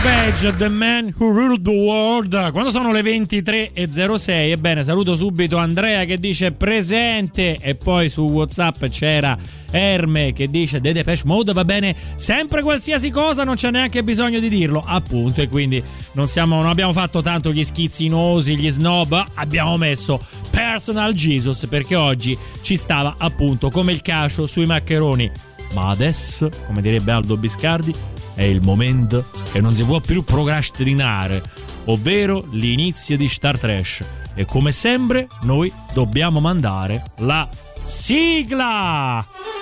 Garbage, The Man Who Ruled the World. Quando sono le 23.06, ebbene, saluto subito Andrea che dice presente. E poi su WhatsApp c'era Erme che dice The Depeche Mode va bene sempre qualsiasi cosa, non c'è neanche bisogno di dirlo, appunto. E quindi non, siamo, non abbiamo fatto tanto gli schizzinosi, gli snob, abbiamo messo Personal Jesus perché oggi ci stava appunto come il cascio sui maccheroni. Ma adesso, come direbbe Aldo Biscardi, è il momento che non si può più procrastinare, ovvero l'inizio di Star Trash. E come sempre, noi dobbiamo mandare la sigla!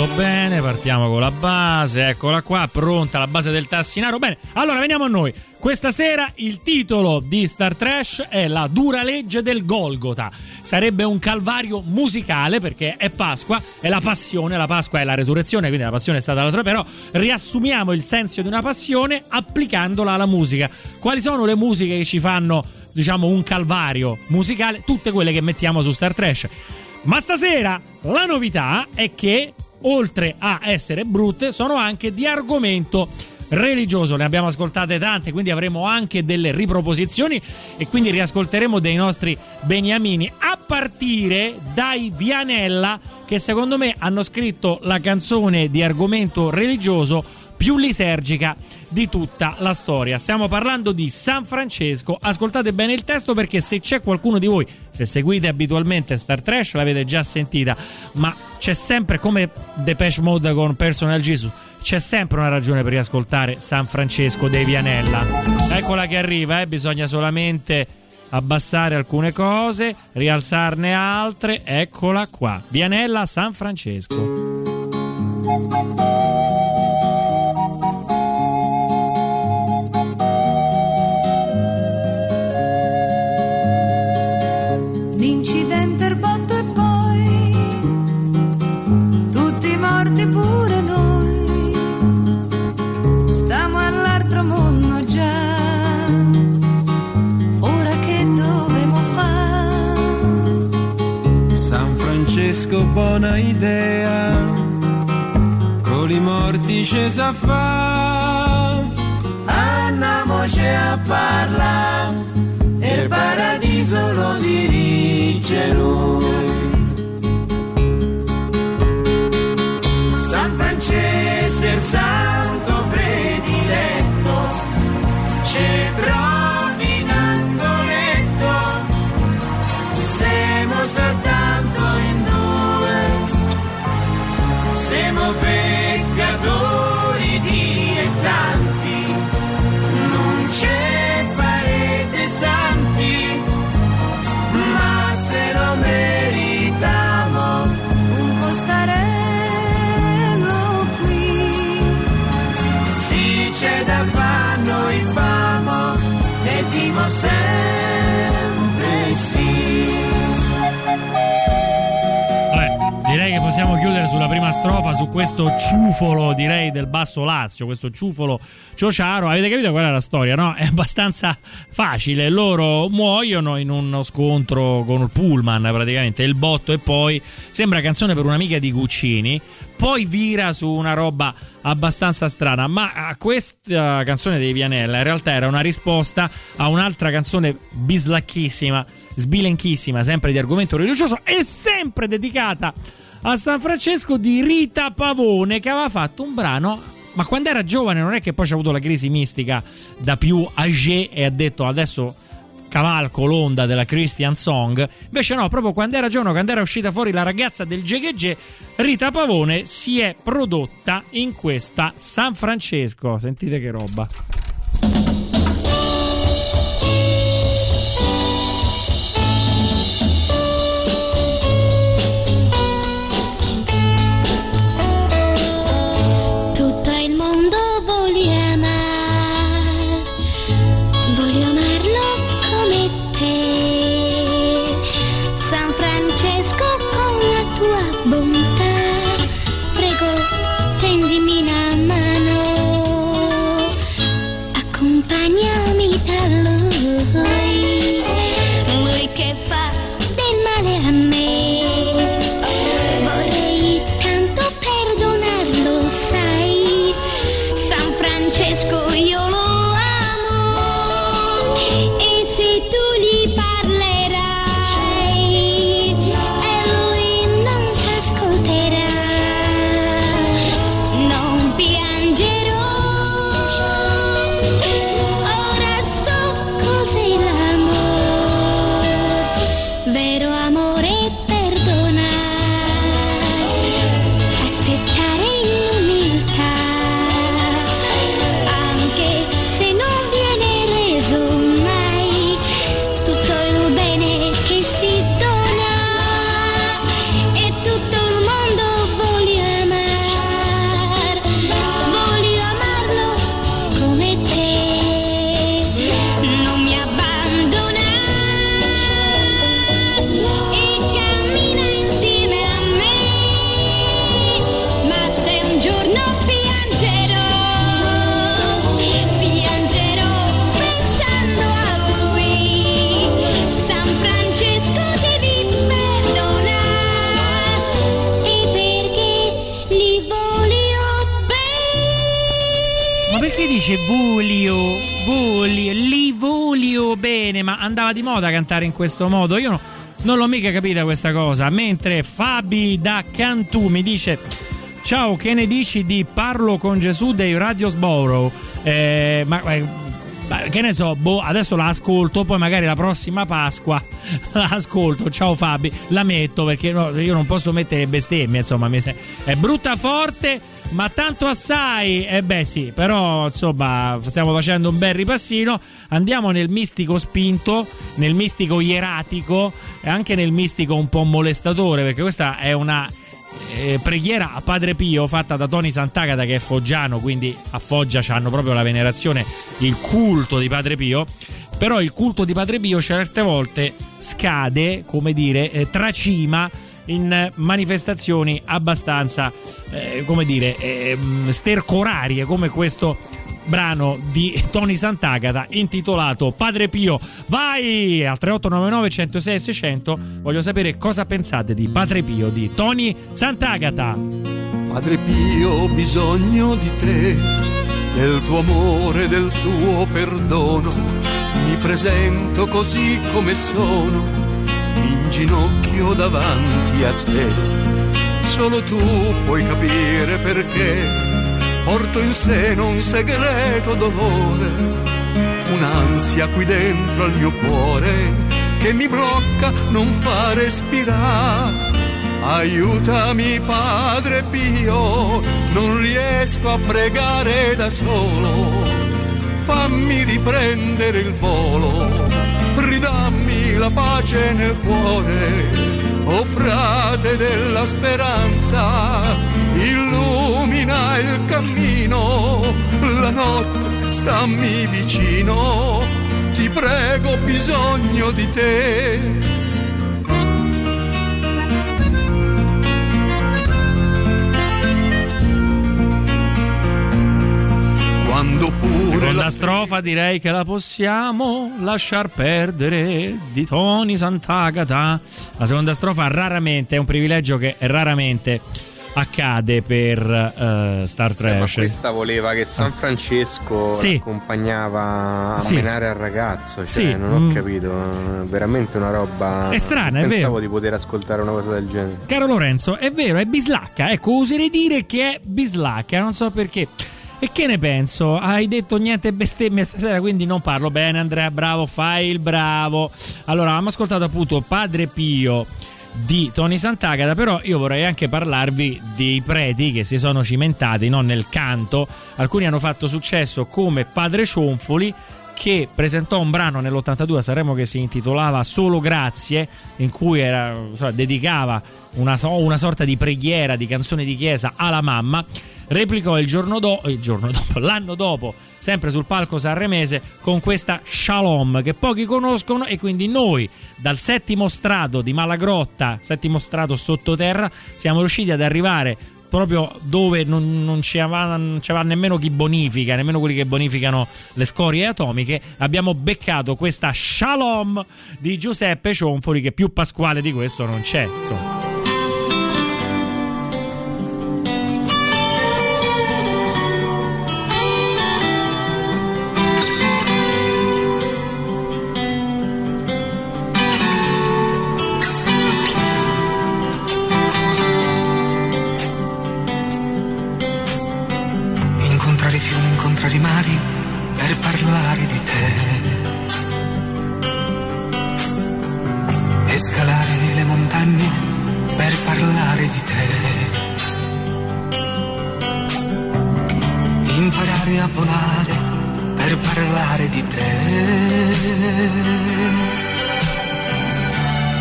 Molto bene, partiamo con la base, eccola qua, pronta la base del tassinaro. Bene, allora veniamo a noi. Questa sera il titolo di Star Trash è La dura legge del Golgota. Sarebbe un calvario musicale perché è Pasqua, è la passione, la Pasqua è la resurrezione, quindi la passione è stata l'altra, però riassumiamo il senso di una passione applicandola alla musica. Quali sono le musiche che ci fanno, diciamo, un calvario musicale? Tutte quelle che mettiamo su Star Trash. Ma stasera la novità è che oltre a essere brutte sono anche di argomento religioso. Ne abbiamo ascoltate tante, quindi avremo anche delle riproposizioni e quindi riascolteremo dei nostri beniamini a partire dai Vianella che secondo me hanno scritto la canzone di argomento religioso più lisergica di tutta la storia. Stiamo parlando di San Francesco. Ascoltate bene il testo perché se c'è qualcuno di voi, se seguite abitualmente Star Trash, l'avete già sentita, ma c'è sempre come Depeche Mode con Personal Jesus, c'è sempre una ragione per riascoltare San Francesco dei Vianella. Eccola che arriva, eh? bisogna solamente abbassare alcune cose, rialzarne altre. Eccola qua. Vianella San Francesco. Buona idea, con i morti scesa a fa. Andiamoci a parlare, il paradiso lo dirige possiamo chiudere sulla prima strofa su questo ciufolo, direi, del basso Lazio, questo ciufolo ciociaro. Avete capito qual è la storia, no? È abbastanza facile. Loro muoiono in uno scontro con il pullman, praticamente, il botto e poi sembra canzone per un'amica di Guccini, poi vira su una roba abbastanza strana, ma a questa canzone dei Vianella in realtà era una risposta a un'altra canzone bislacchissima, sbilenchissima, sempre di argomento religioso e sempre dedicata a San Francesco di Rita Pavone che aveva fatto un brano ma quando era giovane non è che poi c'ha avuto la crisi mistica da più âgé e ha detto adesso cavalco l'onda della Christian Song. Invece no, proprio quando era giovane, quando era uscita fuori la ragazza del Gegege, Rita Pavone si è prodotta in questa San Francesco. Sentite che roba. Cantare in questo modo. Io no- non l'ho mica capita questa cosa. Mentre Fabi da Cantù mi dice: Ciao, che ne dici di Parlo con Gesù dei Radiosboro? Eh, ma, eh, ma che ne so, boh, adesso la ascolto, poi magari la prossima Pasqua la ascolto. Ciao Fabi, la metto perché no, io non posso mettere bestemmie, insomma, è brutta forte, ma tanto assai. Eh beh sì, però insomma, stiamo facendo un bel ripassino. Andiamo nel mistico spinto, nel mistico ieratico e anche nel mistico un po' molestatore, perché questa è una eh, preghiera a Padre Pio fatta da Tony Sant'Agata che è foggiano, quindi a Foggia hanno proprio la venerazione, il culto di Padre Pio. Però il culto di Padre Pio certe volte scade, come dire, eh, tracima in manifestazioni abbastanza, eh, come dire, eh, stercorarie come questo brano di Tony Sant'Agata intitolato Padre Pio. Vai al 3899 106 600. Voglio sapere cosa pensate di Padre Pio di Tony Sant'Agata. Padre Pio, ho bisogno di te, del tuo amore, del tuo perdono. Mi presento così come sono, mi inginocchio davanti a te. Solo tu puoi capire perché porto in seno un segreto dolore, un'ansia qui dentro al mio cuore che mi blocca, non fa respirare. Aiutami Padre Pio, non riesco a pregare da solo, fammi riprendere il volo, ridammi la pace nel cuore, o frate della speranza, illumina il cammino, la notte stammi vicino, ti prego bisogno di te. Seconda la strofa direi che la possiamo lasciar perdere di Tony Sant'Agata. La seconda strofa raramente è un privilegio che raramente accade per eh, Star Sì, ma Trash. questa voleva che San Francesco Sì. accompagnava a Sì. menare al ragazzo. Cioè, Sì, non ho mm. capito. Veramente una roba. È strana, è Pensavo vero. di poter ascoltare una cosa del genere. Caro Lorenzo, è vero, è bislacca. Ecco, oserei dire che è bislacca, non so perché. E che ne penso? Hai detto niente bestemmie stasera, quindi non parlo bene. Andrea, bravo, fai il bravo. Allora, abbiamo ascoltato appunto Padre Pio di Tony Sant'Agata, però io vorrei anche parlarvi dei preti che si sono cimentati no, nel canto. Alcuni hanno fatto successo come Padre Cionfoli che presentò un brano nell'82 a Sanremo che si intitolava Solo Grazie, in cui era, insomma, dedicava una, so- una sorta di preghiera, di canzone di chiesa alla mamma. Replicò il giorno, do- il giorno dopo, l'anno dopo, sempre sul palco sanremese, con questa Shalom che pochi conoscono e quindi noi dal settimo strato di Malagrotta, settimo strato sottoterra, siamo riusciti ad arrivare proprio dove non, non ci va, nemmeno chi bonifica, nemmeno quelli che bonificano le scorie atomiche, abbiamo beccato questa Shalom di Giuseppe Cionfoli che più pasquale di questo non c'è, insomma.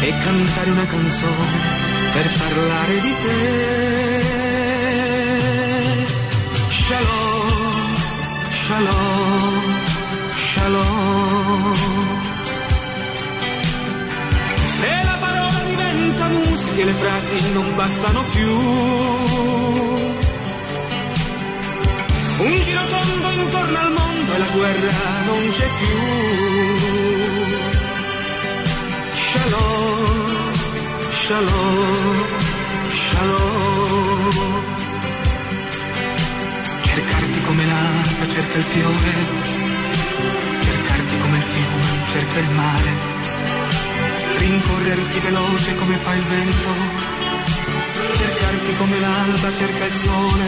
E cantare una canzone per parlare di te. Shalom, shalom, shalom. E la parola diventa musica e le frasi non bastano più. Un giro tondo intorno al mondo e la guerra non c'è più. Shalom, shalom, shalom. Cercarti come la pace cerca il fiore, cercarti come il fiume cerca il mare, rincorrerti veloce come fa il vento, cercarti come l'alba cerca il sole,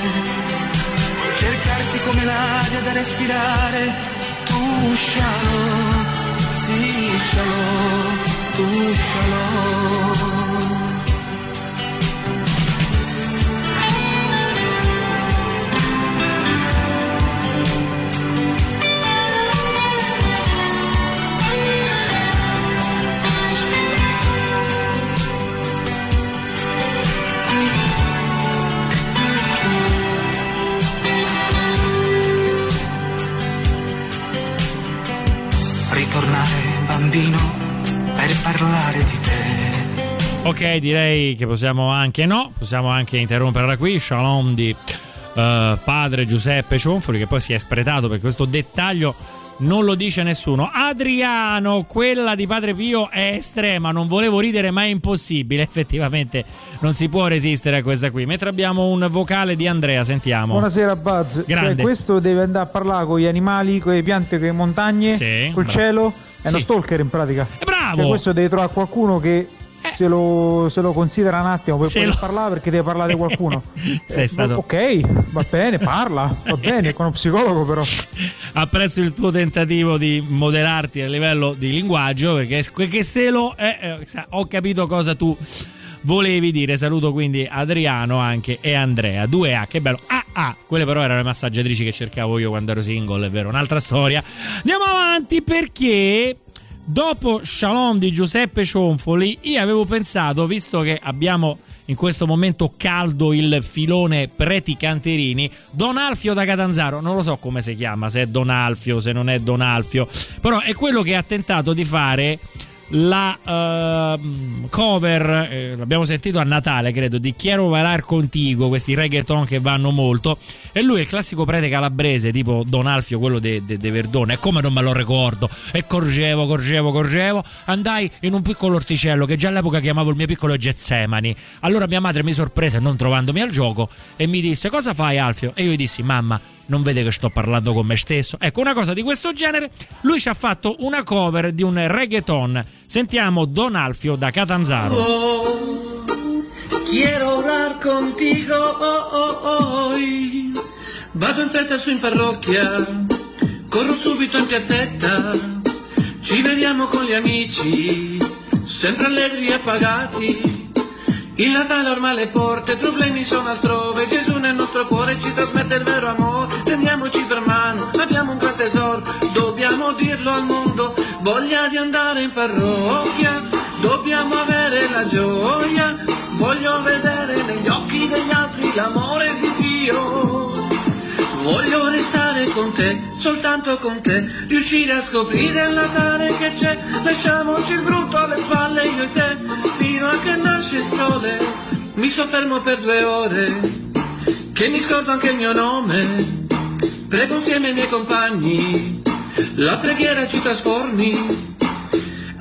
cercarti come l'aria da respirare, tu scialò, sì scialò, tu scialò. Ok, direi che possiamo anche no, possiamo anche interromperla qui. Shalom di eh, padre Giuseppe Cionfoli, che poi si è spretato per questo dettaglio. Non lo dice nessuno. Adriano, quella di Padre Pio è estrema. Non volevo ridere, ma è impossibile. Effettivamente non si può resistere a questa qui. Mentre abbiamo un vocale di Andrea, sentiamo. Buonasera Buzz, Cioè, Grande. questo deve andare a parlare con gli animali, con le piante, con le montagne, Sì, col bravo. cielo. È uno Sì. stalker in pratica. bravo! Cioè, questo deve trovare qualcuno che se, lo, se lo considera un attimo poter lo- parlare perché deve parlare di qualcuno. Sei Eh, stato- Ok, va bene, parla, va bene, con uno psicologo però. Apprezzo il tuo tentativo di moderarti a livello di linguaggio perché se lo eh, ho capito cosa tu volevi dire. Saluto quindi Adriano anche e Andrea. 2A, che bello. Ah, ah, quelle però erano le massaggiatrici che cercavo io quando ero single, è vero, un'altra storia. Andiamo avanti perché dopo Shalom di Giuseppe Cionfoli, io avevo pensato, visto che abbiamo in questo momento caldo il filone Preti Canterini, Don Alfio da Catanzaro, non lo so come si chiama, se è Don Alfio, se non è Don Alfio, però è quello che ha tentato di fare la ehm, cover, eh, l'abbiamo sentito a Natale credo, di Chiero Valar Contigo, questi reggaeton che vanno molto, e lui è il classico prete calabrese tipo Don Alfio, quello de Verdone, e come non me lo ricordo, e corgevo, corgevo, corgevo, andai in un piccolo orticello che già all'epoca chiamavo il mio piccolo Getsemani, allora mia madre mi sorprese non trovandomi al gioco e mi disse cosa fai Alfio? E io gli dissi mamma non vede che sto parlando con me stesso. Ecco, una cosa di questo genere. Lui ci ha fatto una cover di un reggaeton. Sentiamo Don Alfio da Catanzaro. Oh, quiero hablar contigo hoy. Vado in fretta su in parrocchia, corro subito in piazzetta, ci vediamo con gli amici, sempre allegri e appagati. Il Natale ormai alle porte, i problemi sono altrove, Gesù nel nostro cuore ci trasmette il vero amore, prendiamoci per mano, abbiamo un gran tesoro, dobbiamo dirlo al mondo, voglia di andare in parrocchia, dobbiamo avere la gioia, voglio vedere negli occhi degli altri l'amore di Dio. Voglio restare con te, soltanto con te, riuscire a scoprire il Natale che c'è, lasciamoci il brutto alle spalle io e te, fino a che nasce il sole, mi soffermo per due ore, che mi scordo anche il mio nome, prego insieme ai miei compagni, la preghiera ci trasformi,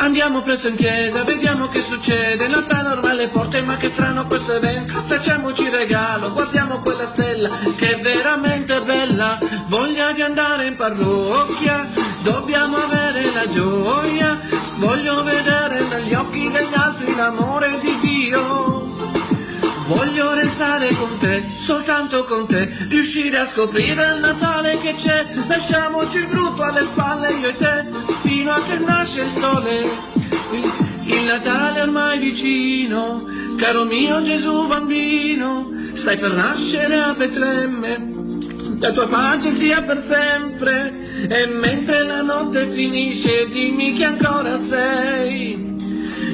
Andiamo presto in chiesa, vediamo che succede, Natale ormai alle porte, ma che strano questo evento, facciamoci regalo, guardiamo quella stella, che è veramente bella, voglia di andare in parrocchia, dobbiamo avere la gioia, voglio vedere negli occhi degli altri l'amore di Dio. Voglio restare con te, soltanto con te, riuscire a scoprire il Natale che c'è, lasciamoci il brutto alle spalle io e te, fino a che nasce il sole. Il, Natale ormai vicino, caro mio Gesù bambino, stai per nascere a Betlemme. La tua pace sia per sempre, e mentre la notte finisce dimmi che ancora sei.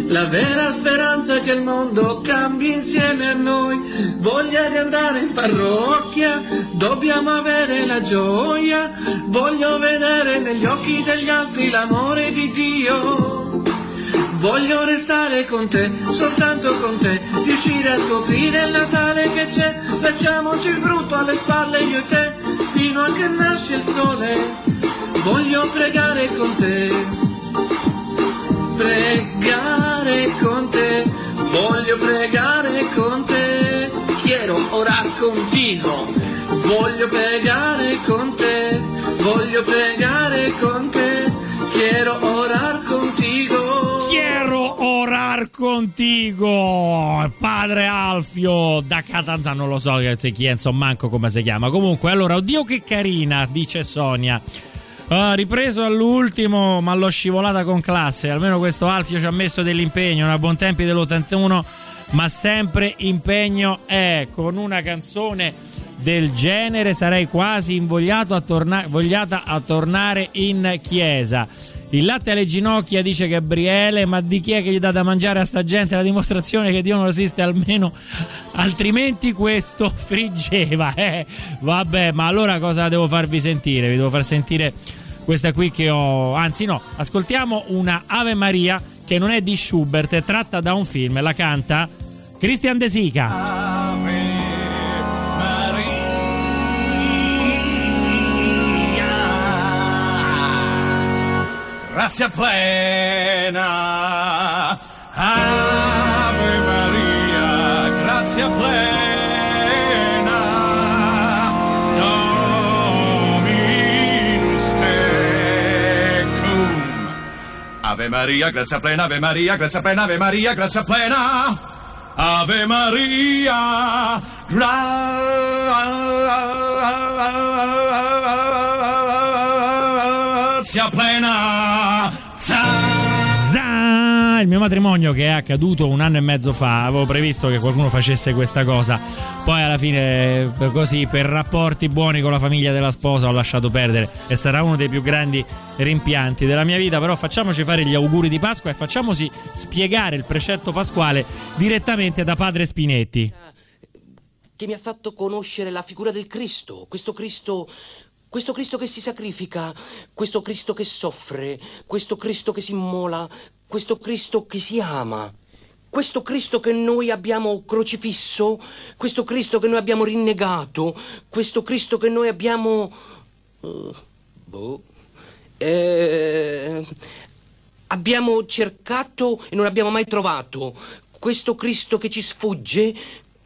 La vera speranza è che il mondo cambi insieme a noi, voglia di andare in parrocchia, dobbiamo avere la gioia, voglio vedere negli occhi degli altri l'amore di Dio. Voglio restare con te, soltanto con te, riuscire a scoprire il Natale che c'è, lasciamoci il brutto alle spalle io e te, fino a che nasce il sole, voglio pregare con te voglio pregare con te, quiero orar contigo, voglio pregare con te, voglio pregare con te, quiero orar contigo. Quiero orar contigo, padre Alfio da Catanzaro, non lo so se chi è, insomma, manco come si chiama. Comunque, allora, oddio che carina, dice Sonia. Ah, ripreso all'ultimo, ma l'ho scivolata con classe. Almeno questo Alfio ci ha messo dell'impegno, una buon tempi dell'81, ma sempre impegno è con una canzone del genere sarei quasi invogliato a torna- a tornare in chiesa. Il latte alle ginocchia dice Gabriele, ma di chi è che gli dà da mangiare a sta gente la dimostrazione che Dio non esiste almeno? Altrimenti questo friggeva, eh. Vabbè, ma allora cosa devo farvi sentire? Vi devo far sentire questa qui che ho... Anzi no, ascoltiamo una Ave Maria che non è di Schubert, è tratta da un film, la canta Christian De Sica. Grazia plena, Ave Maria, grazia plena, Dominus tecum. Ave Maria, grazia plena, Ave Maria, grazia plena, Ave Maria, grazia plena. Ave Maria, grazia plena. Za! Il mio matrimonio che è accaduto un anno e mezzo fa, avevo previsto che qualcuno facesse questa cosa. Poi alla fine, così, per rapporti buoni con la famiglia della sposa, ho lasciato perdere e sarà uno dei più grandi rimpianti della mia vita. Però facciamoci fare gli auguri di Pasqua e facciamoci spiegare il precetto pasquale direttamente da padre Spinetti. che mi ha fatto conoscere la figura del Cristo, questo Cristo, questo Cristo che si sacrifica, questo Cristo che soffre, questo Cristo che si immola, questo Cristo che si ama. Questo Cristo che noi abbiamo crocifisso, questo Cristo che noi abbiamo rinnegato, questo Cristo che noi abbiamo... eh, boh. eh, abbiamo cercato e non abbiamo mai trovato. Questo Cristo che ci sfugge,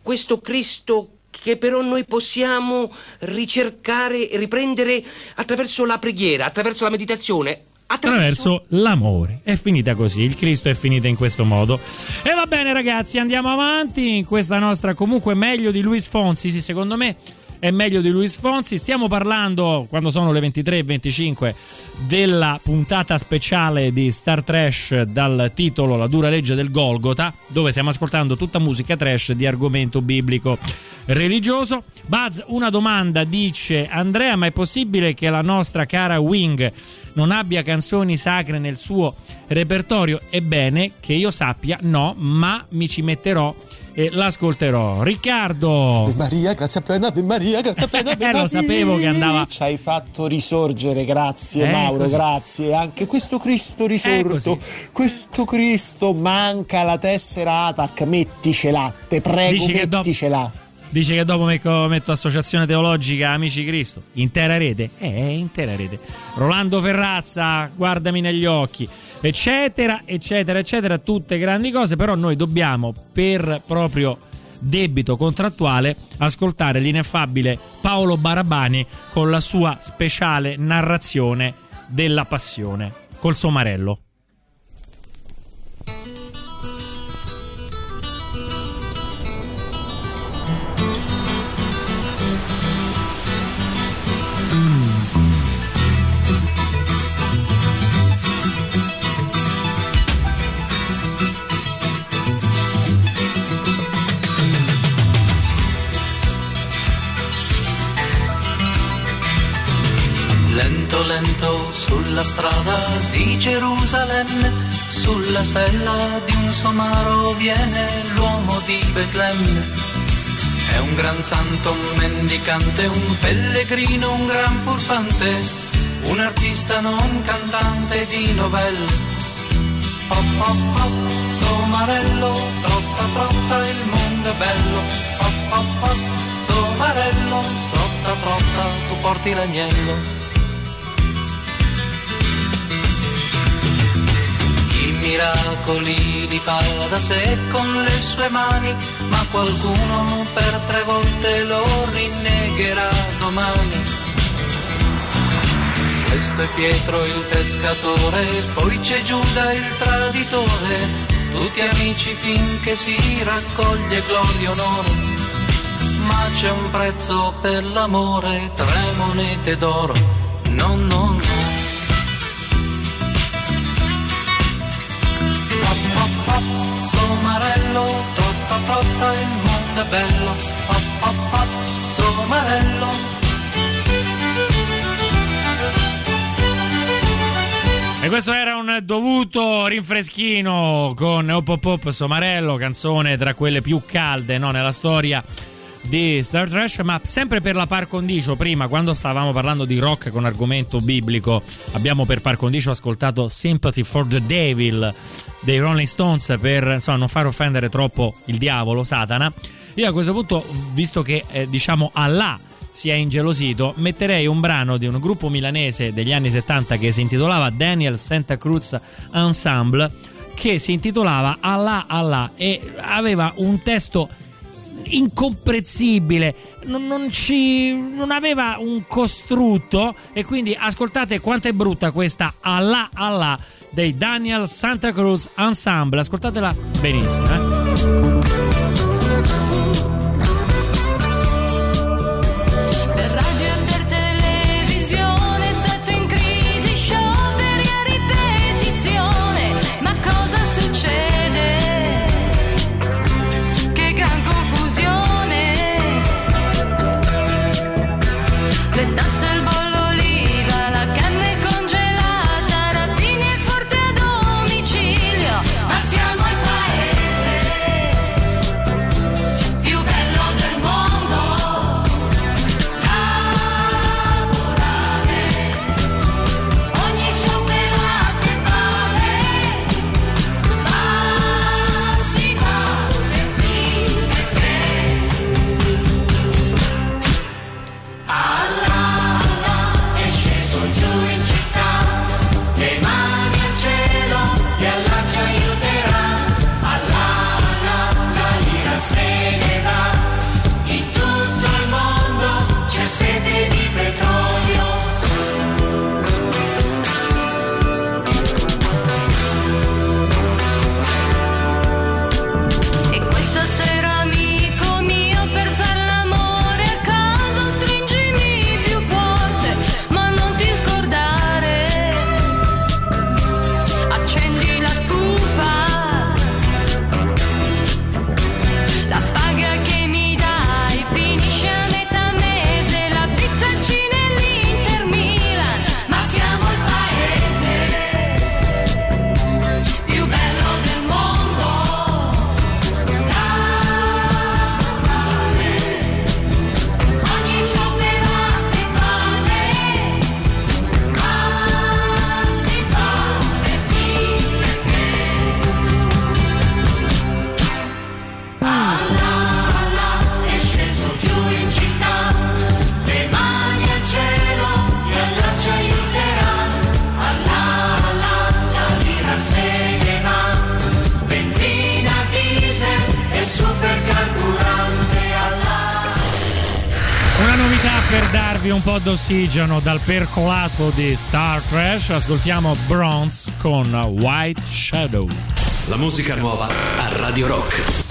questo Cristo che però noi possiamo ricercare e riprendere attraverso la preghiera, attraverso la meditazione, attraverso l'amore. È finita così, il Cristo è finito in questo modo. E va bene ragazzi, andiamo avanti in questa nostra comunque meglio di Luis Fonsi, sì, secondo me è meglio di Luis Fonsi. Stiamo parlando, quando sono le 23.25, della puntata speciale di Star Trash dal titolo La dura legge del Golgota, dove stiamo ascoltando tutta musica trash di argomento biblico religioso. Buzz, una domanda, dice Andrea, ma è possibile che la nostra cara Wing non abbia canzoni sacre nel suo repertorio? Ebbene, che io sappia, no, ma mi ci metterò e l'ascolterò. Riccardo! Ave Maria, grazie plena, Ave Maria, grazie plena, Ave Eh, lo sapevo che andava- Ci hai fatto risorgere, grazie Eh, Mauro, così. grazie. Anche questo Cristo risorto, questo Cristo manca la tessera ATAC, metticela, te prego, Dici che metticela. Dice che dopo metto, metto Associazione Teologica Amici Cristo. Intera rete? Eh, intera rete. Rolando Ferrazza, guardami negli occhi. Eccetera, eccetera, eccetera. Tutte grandi cose, però noi dobbiamo, per proprio debito contrattuale, ascoltare l'ineffabile Paolo Barabani con la sua speciale narrazione della passione. Col somarello. Sulla strada di Gerusalemme, sulla sella di un somaro viene l'uomo di Betlemme. È un gran santo, un mendicante, un pellegrino, un gran furfante, un artista non cantante di novelle. Pop pop pop, somarello, trotta trotta, il mondo è bello. Pop pop pop, somarello, trotta trotta, tu porti l'agnello. Miracoli li fa da sé con le sue mani, ma qualcuno per tre volte lo rinnegherà domani. Questo è Pietro il pescatore, poi c'è Giuda il traditore, tutti amici finché si raccoglie gloria e onore. Ma c'è un prezzo per l'amore, tre monete d'oro, no, no, no. Pop, pop, pop, somarello, trotta, trotta, il mondo è bello. Pop, pop, pop, somarello. E questo era un dovuto rinfreschino con Hop Hop Hop Somarello, canzone tra quelle più calde no, nella storia di Star Trash, ma sempre per la par condicio. Prima, quando stavamo parlando di rock con argomento biblico, abbiamo per par condicio ascoltato Sympathy for the Devil dei Rolling Stones per insomma, non far offendere troppo il diavolo, Satana. Io a questo punto, visto che eh, diciamo Allah si è ingelosito, metterei un brano di un gruppo milanese degli anni 70 che si intitolava Daniel Santa Cruz Ensemble, che si intitolava Allah Allah e aveva un testo incomprensibile, non, non, ci, non aveva un costrutto e quindi ascoltate quanto è brutta questa Allah Allah dei Daniel Santa Cruz Ensemble, ascoltatela benissimo. Eh? D'ossigeno dal percolato di Star Trash, ascoltiamo Bronze con White Shadow. La musica nuova a Radio Rock.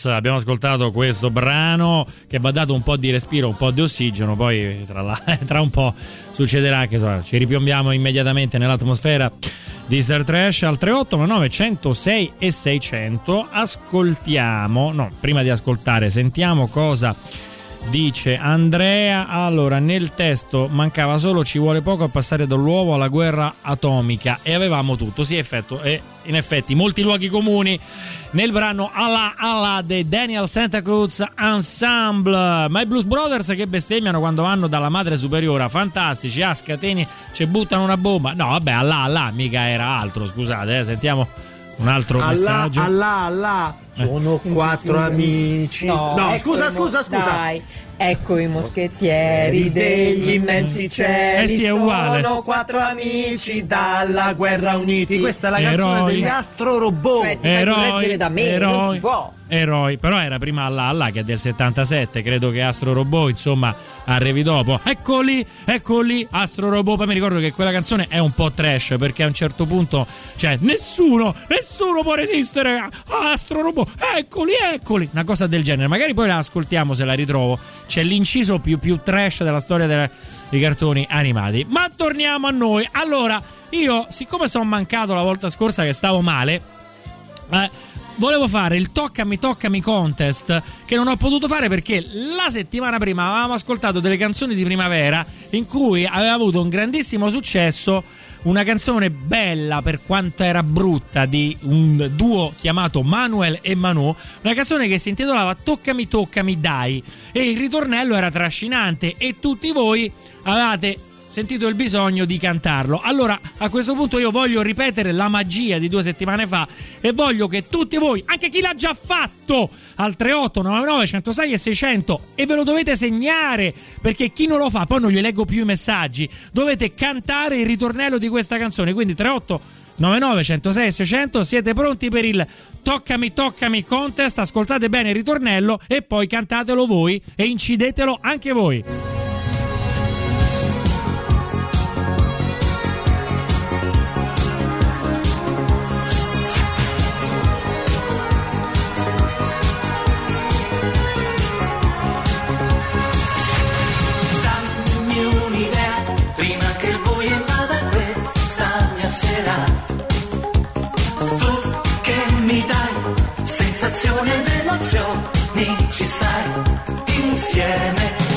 Bronze. Abbiamo ascoltato questo brano che va dato un po' di respiro, un po' di ossigeno. Poi tra, la, tra un po' succederà che insomma, ci ripiombiamo immediatamente nell'atmosfera di Star Trash al 3899 106 e 600. Ascoltiamo, no, prima di ascoltare, sentiamo cosa dice Andrea. Allora, nel testo mancava solo ci vuole poco a passare dall'uovo alla guerra atomica e avevamo tutto. Sì, effetto, e in effetti molti luoghi comuni nel brano Allah Allah dei Daniel Santa Cruz Ensemble. Ma i Blues Brothers che bestemmiano quando vanno dalla madre superiore, fantastici, a scateni, ci buttano una bomba. No, vabbè, Allah Allah mica era altro, scusate, eh, sentiamo un altro Allah, messaggio. Allah, Allah. Sono quattro amici. No, No, ecco scusa, scusa, scusa. Dai, ecco i moschettieri degli immensi cieli. Eh sì, è uguale. Sono quattro amici dalla guerra uniti. Questa è la canzone Eroi. degli Astro Robot. Cioè, ti fai correggere da me, non si può. Eroi, però era prima Allah Allah che è del 77, credo che Astro Robot insomma arrivi dopo. Eccoli, eccoli, Astro Robot. Poi mi ricordo che quella canzone è un po' trash perché a un certo punto, cioè, nessuno, nessuno può resistere a Astro Robot. Eccoli, eccoli, una cosa del genere. Magari poi la ascoltiamo se la ritrovo. C'è l'inciso più, più trash della storia delle- dei cartoni animati. Ma torniamo a noi. Allora, io, siccome sono mancato la volta scorsa che stavo male, eh, volevo fare il toccami toccami contest che non ho potuto fare perché la settimana prima avevamo ascoltato delle canzoni di primavera in cui aveva avuto un grandissimo successo una canzone bella per quanto era brutta di un duo chiamato Manuel e Manu una canzone che si intitolava Toccami toccami dai. E il ritornello era trascinante e tutti voi avevate sentito il bisogno di cantarlo. Allora, a questo punto io voglio ripetere la magia di due settimane fa e voglio che tutti voi, anche chi l'ha già fatto, al 3899 106 e 600 e ve lo dovete segnare perché chi non lo fa, poi non gli leggo più i messaggi, dovete cantare il ritornello di questa canzone. Quindi 38 99 106 e 600 siete pronti per il Toccami Toccami contest ascoltate bene il ritornello e poi cantatelo voi e incidetelo anche voi emozioni, ci stai insieme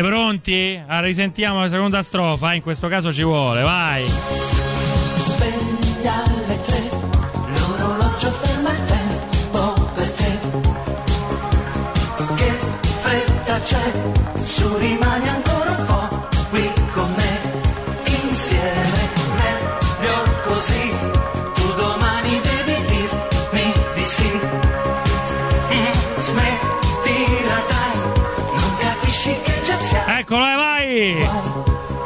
Siete pronti? Ah, risentiamo la seconda strofa, eh, in questo caso ci vuole, vai. E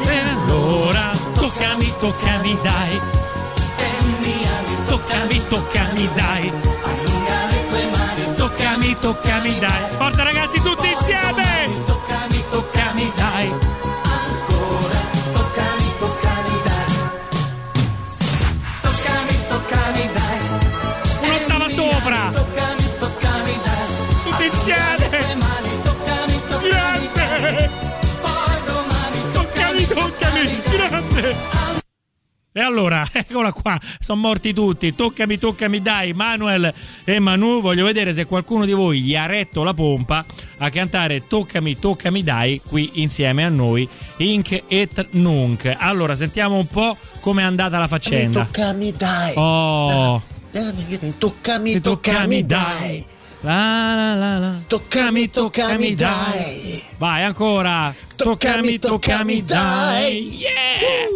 allora, toccami, toccami, dai. Toccami, toccami, dai. Allunga le tue mani, Toccami, toccami, dai. Forza ragazzi, tutti insieme! E allora, eccola qua, sono morti tutti. Toccami, toccami, dai, Manuel e Manu. Voglio vedere se qualcuno di voi gli ha retto la pompa a cantare Toccami, toccami dai qui insieme a noi, Inc et Nunc. Allora, sentiamo un po' come è andata la faccenda. Toccami dai. Oh, Dammi, Toccami, toccami toccami dai. dai. La la la la. Toccami, toccami dai. Vai ancora. Toccami, toccami dai.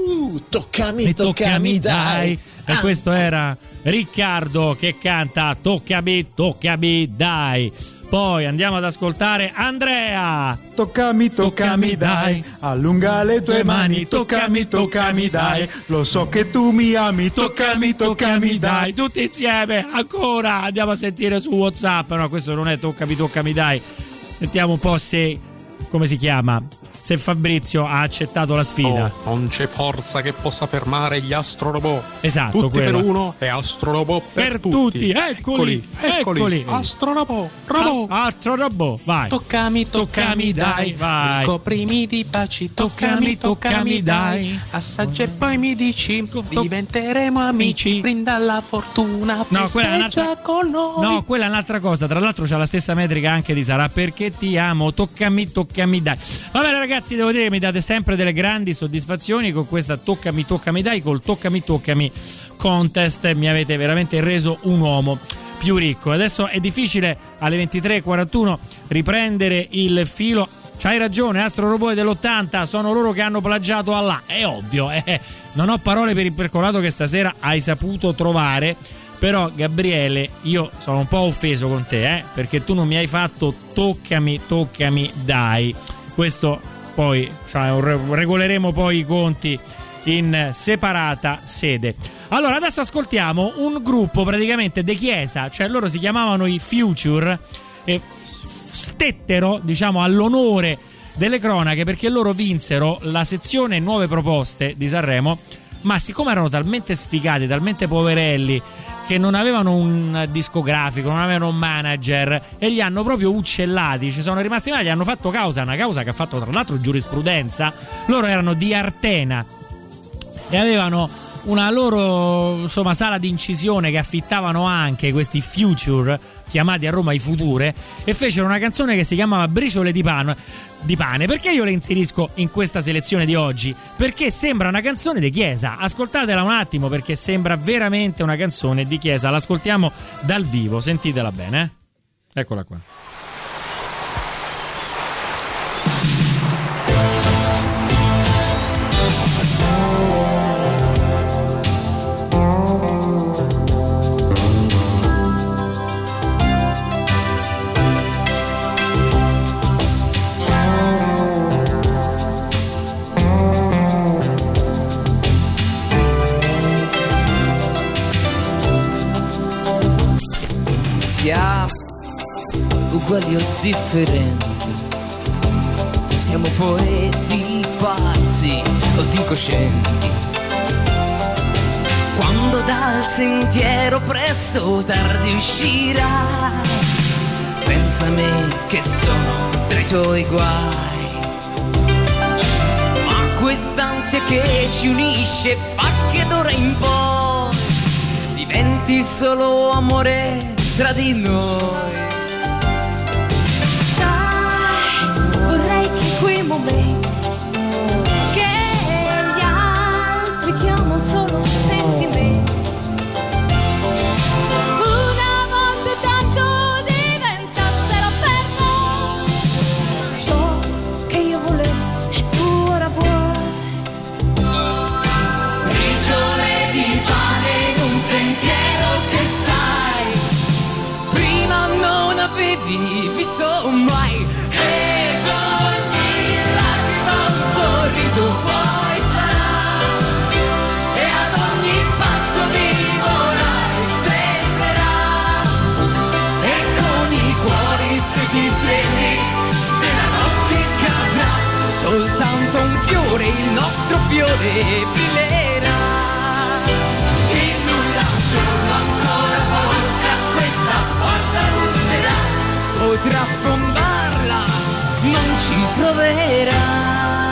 Uh, toccami, Mi toccami dai. E Ah, questo era Riccardo che canta Toccami, toccami dai. Poi andiamo ad ascoltare Andrea. Toccami, toccami, dai, allunga le tue mani, toccami, toccami, dai, lo so che tu mi ami, toccami, toccami, dai. Tutti insieme, ancora andiamo a sentire su WhatsApp. No, questo non è toccami, toccami, dai. Sentiamo un po' se. come si chiama? Se Fabrizio ha accettato la sfida. Oh, non c'è forza che possa fermare gli astrorobot. Esatto, Tutti per quello. uno e astrorobot per, Per tutti, eccoli, eccoli. Astrorobot, robot. As- Astrorobot, vai. Toccami, toccami, dai, vai. Coprimi di baci, Toccami, toccami, dai. Assaggia e poi mi dici, diventeremo amici. Brinda la fortuna, No, quella è un'altra- con noi. No, quella è un'altra cosa. Tra l'altro c'ha la stessa metrica anche di Sara. Perché ti amo, toccami, toccami, dai. Va bene, ragazzi, devo dire che mi date sempre delle grandi soddisfazioni con questa toccami, toccami, dai. Col toccami, toccami contest. Mi avete veramente reso un uomo più ricco. Adesso è difficile alle 23.41 riprendere il filo. C'hai ragione, Astro Robot dell'80 sono loro che hanno plagiato Allah. È ovvio, eh. non ho parole per il percolato che stasera hai saputo trovare. Però, Gabriele, io sono un po' offeso con te, eh, perché tu non mi hai fatto toccami, toccami, dai. Questo poi cioè, re- regoleremo poi i conti in separata sede. Allora, adesso ascoltiamo un gruppo praticamente de chiesa, cioè loro si chiamavano i Future e stettero, diciamo, all'onore delle cronache perché loro vinsero la sezione nuove proposte di Sanremo, ma siccome erano talmente sfigati, talmente poverelli che non avevano un discografico, non avevano un manager e li hanno proprio uccellati, ci sono rimasti male, gli hanno fatto causa, una causa che ha fatto tra l'altro giurisprudenza. Loro erano di Artena e avevano una loro insomma, sala di incisione che affittavano anche questi future chiamati a Roma i future e fecero una canzone che si chiamava Briciole di pane, di pane. Perché io le inserisco in questa selezione di oggi? Perché sembra una canzone di chiesa. Ascoltatela un attimo perché sembra veramente una canzone di chiesa. L'ascoltiamo dal vivo, sentitela bene. eh. Eccola qua. Differenti. Siamo poeti pazzi o incoscienti. Quando dal sentiero presto o tardi uscirà, pensa a me che sono tra i tuoi guai. Ma quest'ansia che ci unisce fa che d'ora in poi diventi solo amore tra di noi. Momenti che gli altri chiamano solo sentimenti. Un fiore, il nostro fiore brillerà. Il nulla giorno ancora forse a questa porta busserà, potrà sfondarla, non ci troverà.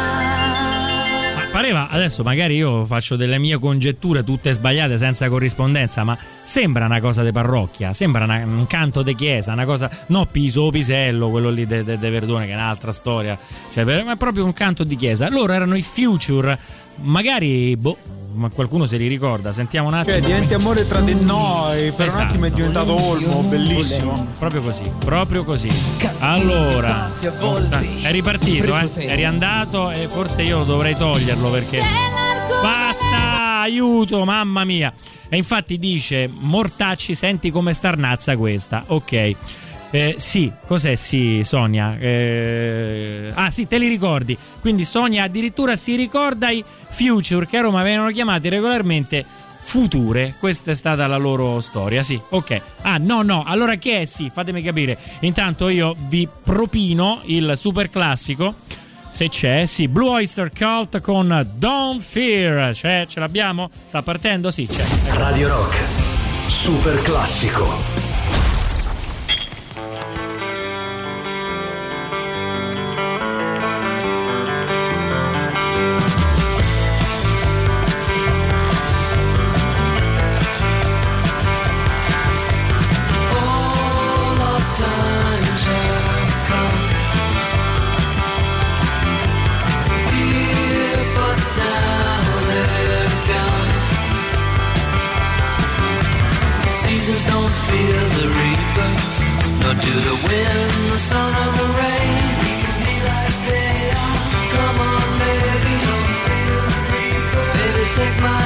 Pareva, adesso magari io faccio delle mie congetture tutte sbagliate senza corrispondenza, ma sembra una cosa di parrocchia, sembra una- un canto di chiesa, una cosa, no Piso Pisello, quello lì de Verdone che è un'altra storia, cioè è proprio un canto di chiesa. Loro erano i Future, magari, boh, ma qualcuno se li ricorda, sentiamo un attimo. Cioè, diventi amore tra di noi. Per Esatto. un attimo è diventato Olmo, bellissimo. Proprio così, proprio così. Allora, è ripartito, eh? È riandato e forse io dovrei toglierlo perché. Basta! Aiuto, mamma mia! E infatti dice: Mortacci, senti come starnazza questa. Ok. Eh, sì, cos'è sì, Sonia? Eh, ah, sì, te li ricordi. Quindi Sonia addirittura si ricorda i Future che a Roma venivano chiamati regolarmente future. Questa è stata la loro storia, sì. Ok. Ah, no, no. Allora che è sì? Fatemi capire. Intanto io vi propino il super classico. Se c'è, sì, Blue Oyster Cult con Don't Fear. C'è, ce l'abbiamo? Sta partendo? Sì, c'è. Radio Rock, super classico. Seasons don't fear the reaper, nor do the wind, the sun, or the rain. We be like they are. Come on, baby, don't feel the reaper. Baby, take my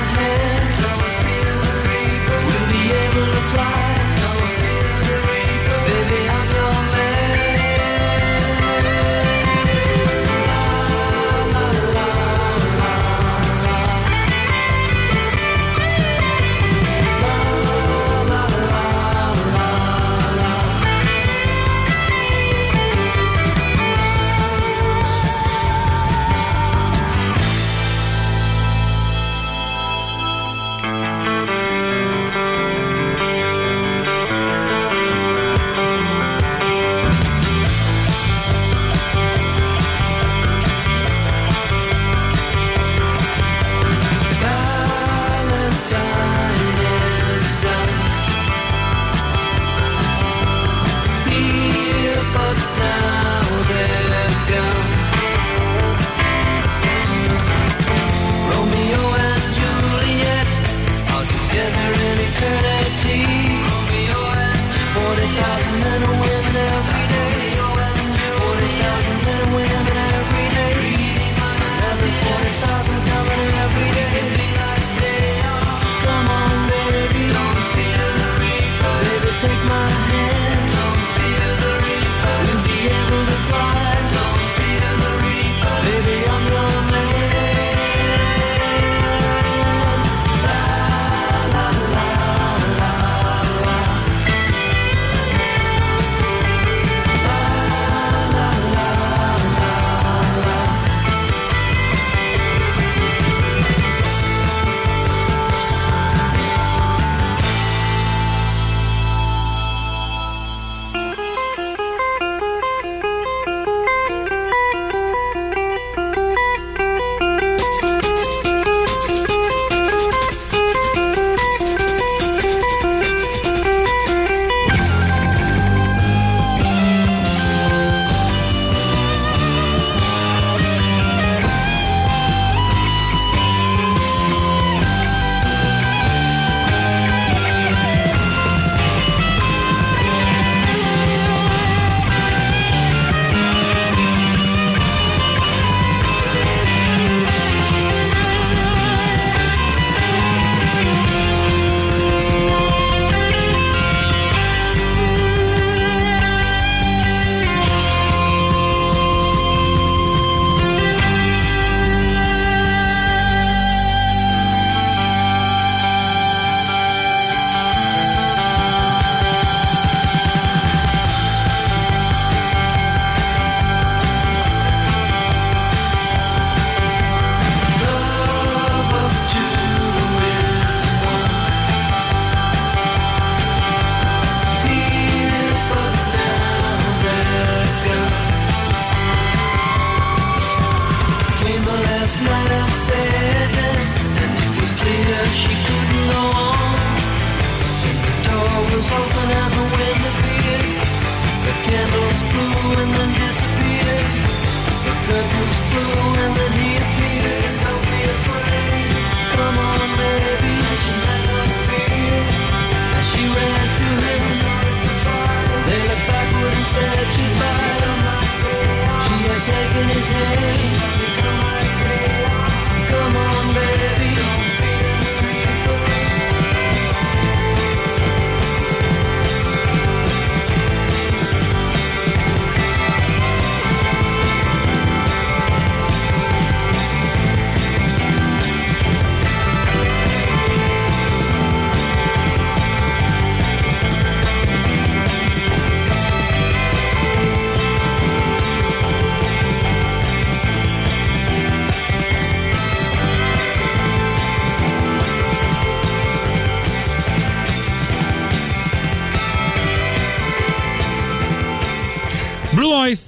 flew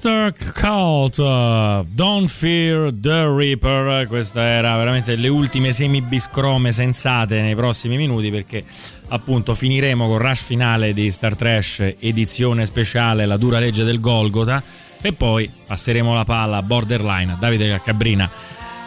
Oyster Cult, uh, Don't Fear the Reaper. Questa era veramente le ultime semibiscrome sensate nei prossimi minuti perché appunto finiremo con rush finale di Star Trash edizione speciale La dura legge del Golgota e poi passeremo la palla a Borderline Davide Cabrina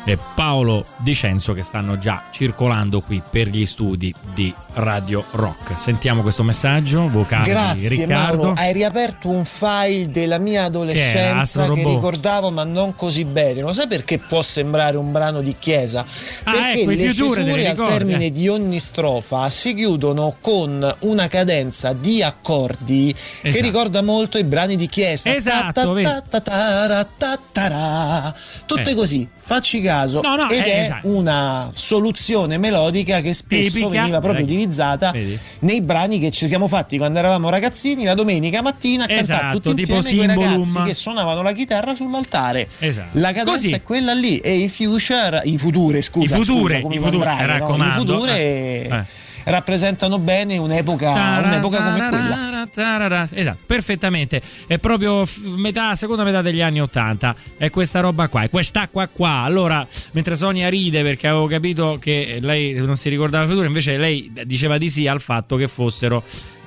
e Paolo Dicenzo che stanno già circolando qui per gli studi di Radio Rock. Sentiamo questo messaggio vocale Grazie di Riccardo. Mauro, hai riaperto un file della mia Che adolescenza che, Robot? ricordavo ma non così bene. Lo sai perché può sembrare un brano di chiesa? Ah, Perché ecco, le cesure al termine di ogni strofa si chiudono con una cadenza di accordi che Esatto. ricorda molto i brani di chiesa. Esatto, Ta- ta- ta-. Tutte Eh. così, facci caso. No, no, Ed eh, è esatto. una soluzione melodica che spesso Tipica, veniva proprio vedi. utilizzata Vedi. nei brani che ci siamo fatti quando eravamo ragazzini la domenica mattina a cantare Esatto, tutti tipo insieme Symbolum. ragazzi che suonavano la chitarra sull'altare. Esatto. La cadenza Così. è quella lì e i future, i future, scusa, I future, scusa, i future, mi no? I future eh. rappresentano bene un'epoca, un'epoca come quella. Tarara, Esatto, perfettamente. È proprio metà, seconda metà degli anni Ottanta. È questa roba qua, è quest'acqua qua. Allora, mentre Sonia ride perché avevo capito che lei non si ricordava il futuro, invece lei diceva di sì al fatto che fossero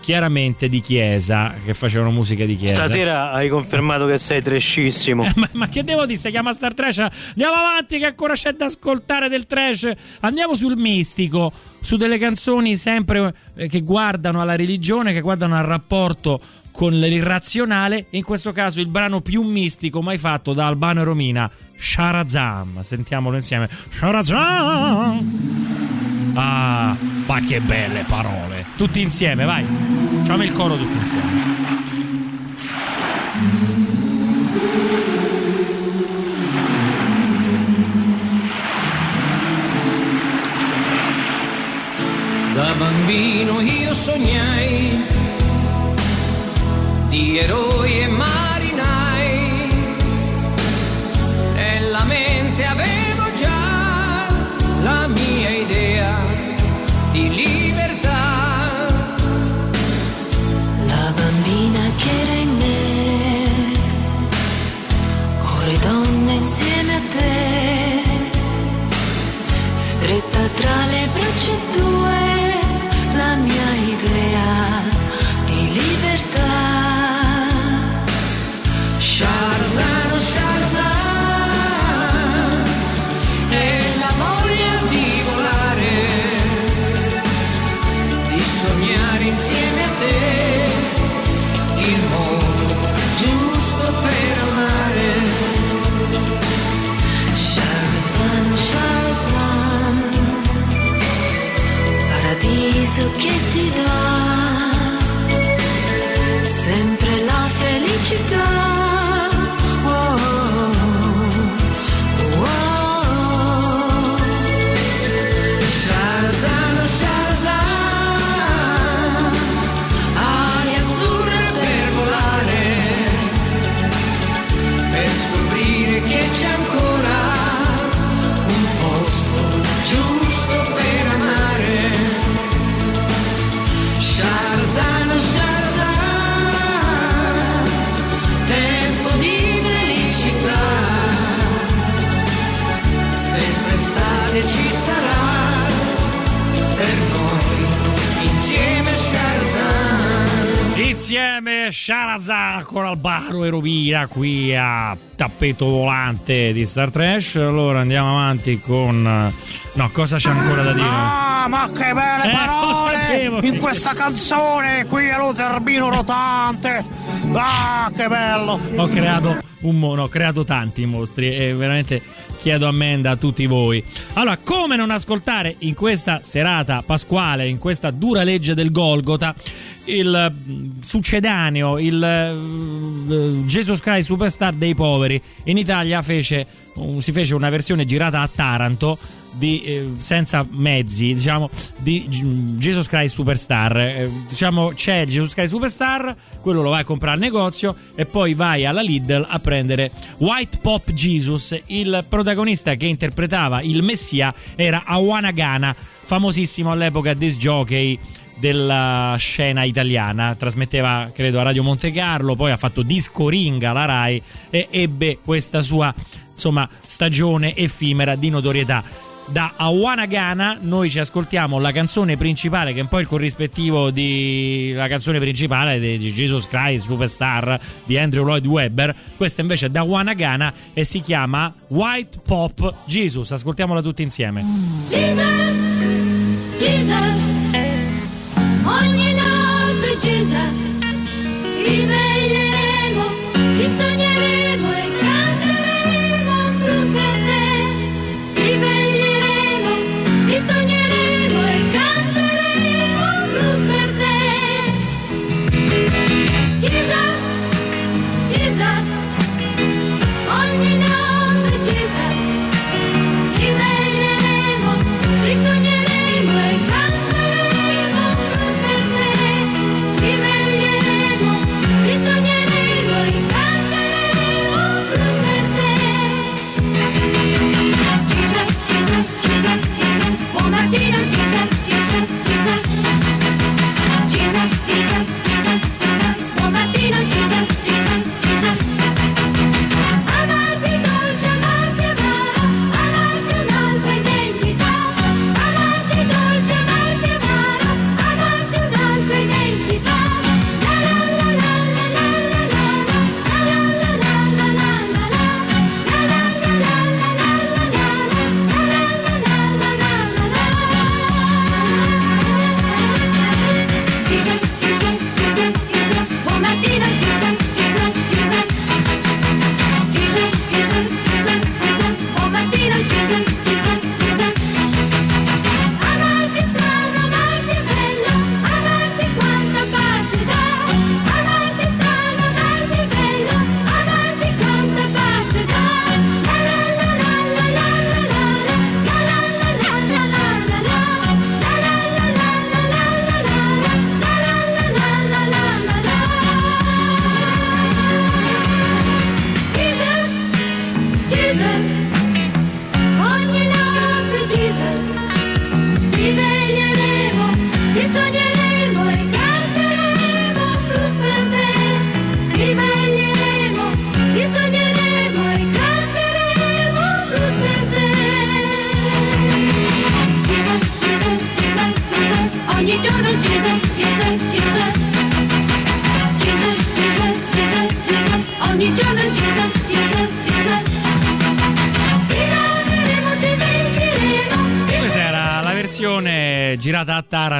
chiaramente di chiesa, che facevano musica di chiesa. Stasera hai confermato che sei trescissimo. Eh, ma, ma che devo dire? Si chiama Star Trash? Andiamo avanti, che ancora c'è da ascoltare del trash. Andiamo sul mistico, su delle canzoni sempre eh, che guardano alla religione, che guardano al rapporto con l'irrazionale. In questo caso il brano più mistico mai fatto da Albano e Romina, Sharazam. Sentiamolo insieme. Sharazam. Ah, ma che belle parole. Tutti insieme, vai. Facciamo il coro tutti insieme. Da bambino io sognai di eroi e marinai. pătrale con Albaro e Rovira qui a tappeto volante di Star Trash. Allora andiamo avanti con. No, cosa c'è ancora da dire? Ah, ma che belle Eh, parole in questa canzone qui allo zerbino rotante. Ah, che bello. Ho creato un mo- no, ho creato tanti mostri e veramente chiedo ammenda a tutti voi. Allora, come non ascoltare in questa serata pasquale, in questa dura legge del Golgota, il mm, succedaneo, il eh, Jesus Christ Superstar dei poveri. In Italia fece si fece una versione girata a Taranto di, eh, senza mezzi, diciamo, di Jesus Christ Superstar. Eh, diciamo, c'è Jesus Christ Superstar, quello lo vai a comprare al negozio e poi vai alla Lidl a prendere White Pop Jesus. Il protagonista che interpretava il Messia era Awana Gana, famosissimo all'epoca disc jockey della scena italiana, trasmetteva credo a Radio Monte Carlo, poi ha fatto Disco Ringa alla Rai e ebbe questa sua insomma stagione effimera di notorietà. Da Awana Gana noi ci ascoltiamo la canzone principale che è un po' il corrispettivo di la canzone principale di Jesus Christ Superstar di Andrew Lloyd Webber. Questa invece è da Awana Gana e si chiama White Pop Jesus. Ascoltiamola tutti insieme. Jesus, Jesus, ogni notte Jesus, riveglieremo,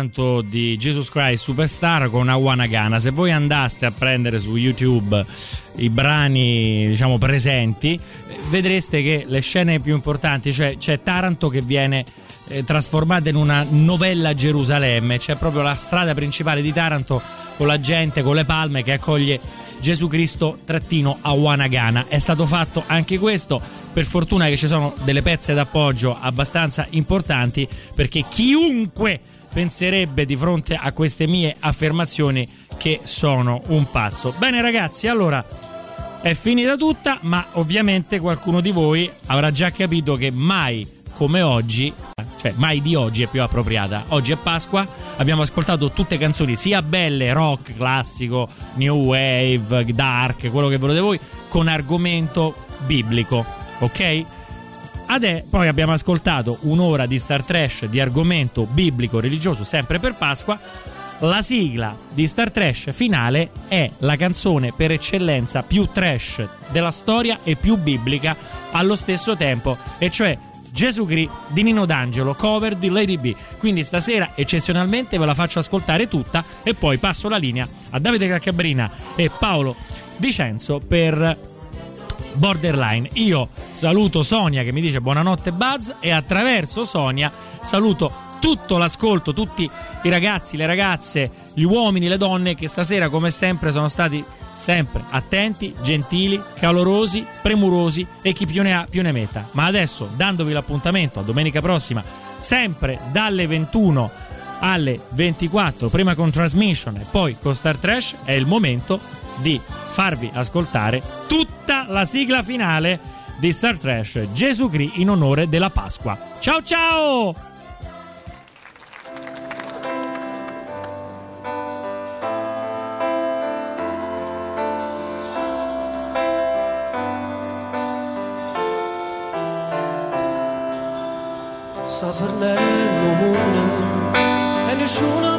a Taranto di Jesus Christ Superstar con Awana Gana. Se voi andaste a prendere su YouTube i brani, diciamo, presenti, vedreste che le scene più importanti, cioè c'è Taranto che viene eh, trasformata in una novella Gerusalemme, c'è proprio la strada principale di Taranto con la gente, con le palme che accoglie Gesù Cristo trattino a Wanagana. È stato fatto anche questo. Per fortuna che ci sono delle pezze d'appoggio abbastanza importanti perché chiunque penserebbe di fronte a queste mie affermazioni che sono un pazzo. Bene ragazzi, allora è finita tutta, ma ovviamente qualcuno di voi avrà già capito che mai come oggi, cioè mai di oggi è più appropriata. Oggi è Pasqua, abbiamo ascoltato tutte canzoni sia belle, rock, classico, new wave, dark, quello che volete voi, con argomento biblico, ok? Ade, poi abbiamo ascoltato un'ora di Star Trash di argomento biblico religioso sempre per Pasqua. la sigla di Star Trash finale è la canzone per eccellenza più trash della storia e più biblica allo stesso tempo, e cioè Gesù Cristo di Nino D'Angelo, cover di Lady B. Quindi stasera eccezionalmente ve la faccio ascoltare tutta e poi passo la linea a Davide Caccabrina e Paolo Dicenzo per Borderline. Io saluto Sonia che mi dice buonanotte Buzz e attraverso Sonia saluto tutto l'ascolto, tutti i ragazzi, le ragazze, gli uomini, le donne che stasera come sempre sono stati sempre attenti, gentili, calorosi, premurosi e chi più ne ha più ne metta. Ma adesso dandovi l'appuntamento a domenica prossima, sempre dalle 21 alle 24, prima con Transmission e poi con Star Trash, è il momento di farvi ascoltare tutta la sigla finale di Star Trash Gesù Cristo in onore della Pasqua. Ciao ciao! sta fornendo mondo e nessuno